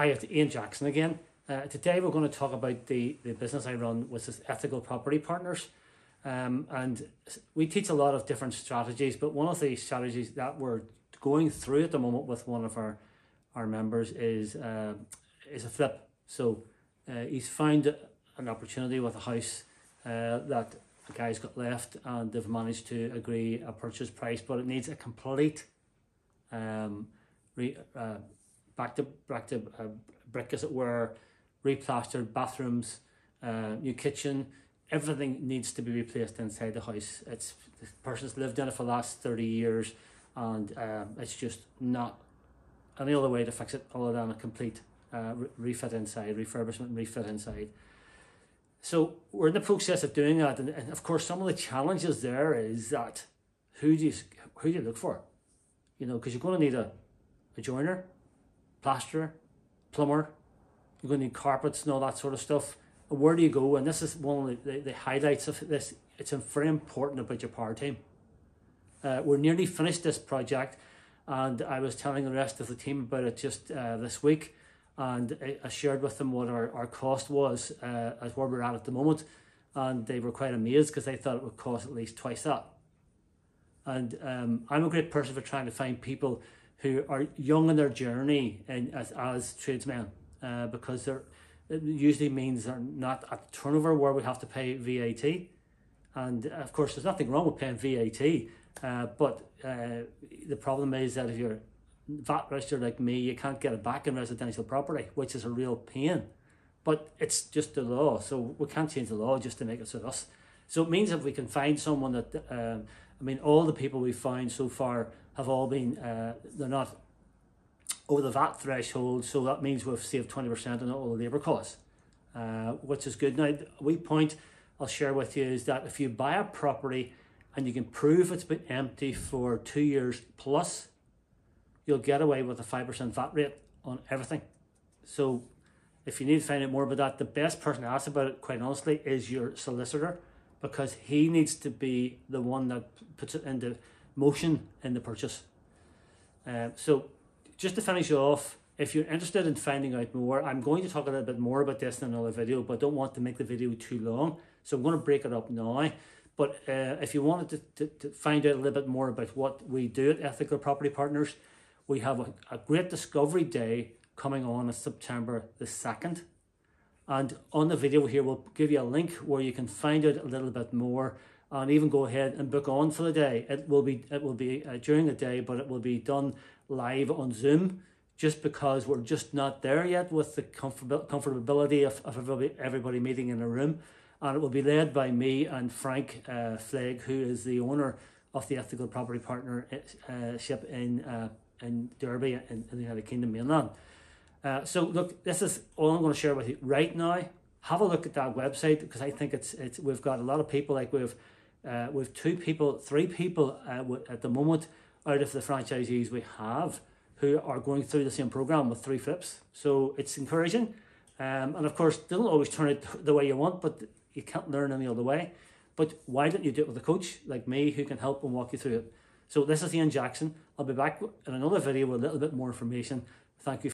Hi, it's Ian Jackson again. Uh, today we're going to talk about the, the business I run, which is Ethical Property Partners. Um, and we teach a lot of different strategies, but one of the strategies that we're going through at the moment with one of our, our members is, uh, is a flip. So uh, he's found an opportunity with a house uh, that a guy's got left and they've managed to agree a purchase price, but it needs a complete um, re, uh, back to back to uh, brick as it were, replastered bathrooms, uh, new kitchen. Everything needs to be replaced inside the house. It's the person's lived in it for the last thirty years, and um, it's just not any other way to fix it other than a complete uh, re- refit inside, refurbishment, refit inside. So we're in the process of doing that, and, and of course, some of the challenges there is that who do you who do you look for? You know, because you're going to need a, a joiner, plasterer, plumber, you're going to need carpets and all that sort of stuff. And where do you go? And this is one of the, the, the highlights of this. It's very important about your power team. Uh, we're nearly finished this project, and I was telling the rest of the team about it just uh, this week, and I, shared with them what our, our cost was uh, as where we're at at the moment, and they were quite amazed because they thought it would cost at least twice that. And um, I'm a great person for trying to find people who are young in their journey and as, as tradesmen uh, because they're it usually means they're not at the turnover where we have to pay VAT. And of course, there's nothing wrong with paying VAT, uh, but uh, the problem is that if you're VAT registered like me, you can't get it back in residential property, which is a real pain. But it's just the law, so we can't change the law just to make it suit us. So it means if we can find someone that, um, I mean, all the people we've found so far have all been, uh, they're not over the VAT threshold, so that means we've saved 20% on all the labour costs, uh, which is good. Now, a wee point I'll share with you is that if you buy a property and you can prove it's been empty for two years plus, you'll get away with a 5% VAT rate on everything. So if you need to find out more about that, the best person to ask about it, quite honestly, is your solicitor because he needs to be the one that puts it into motion in the purchase. Uh, so just to finish off, if you're interested in finding out more, I'm going to talk a little bit more about this in another video, but I don't want to make the video too long. So I'm going to break it up now. But uh, if you wanted to, to, to, find out a little bit more about what we do at Ethical Property Partners, we have a, a great discovery day coming on on September the 2nd. And on the video here, we'll give you a link where you can find out a little bit more and even go ahead and book on for the day. It will be it will be uh, during the day, but it will be done live on Zoom. Just because we're just not there yet with the comfort- comfortability of, of everybody, everybody meeting in a room, and it will be led by me and Frank uh, Flegg, who is the owner of the Ethical Property Partnership uh, in uh, in Derby in, in the United Kingdom mainland. Uh, so look, this is all I'm going to share with you right now. Have a look at that website because I think it's it's we've got a lot of people like we've uh, with two people, three people uh, at the moment out of the franchisees we have who are going through the same program with three flips. So it's encouraging. Um, and of course, they don't always turn it the way you want, but you can't learn any other way. But why don't you do it with a coach like me who can help and walk you through it? So this is Ian Jackson. I'll be back in another video with a little bit more information. Thank you.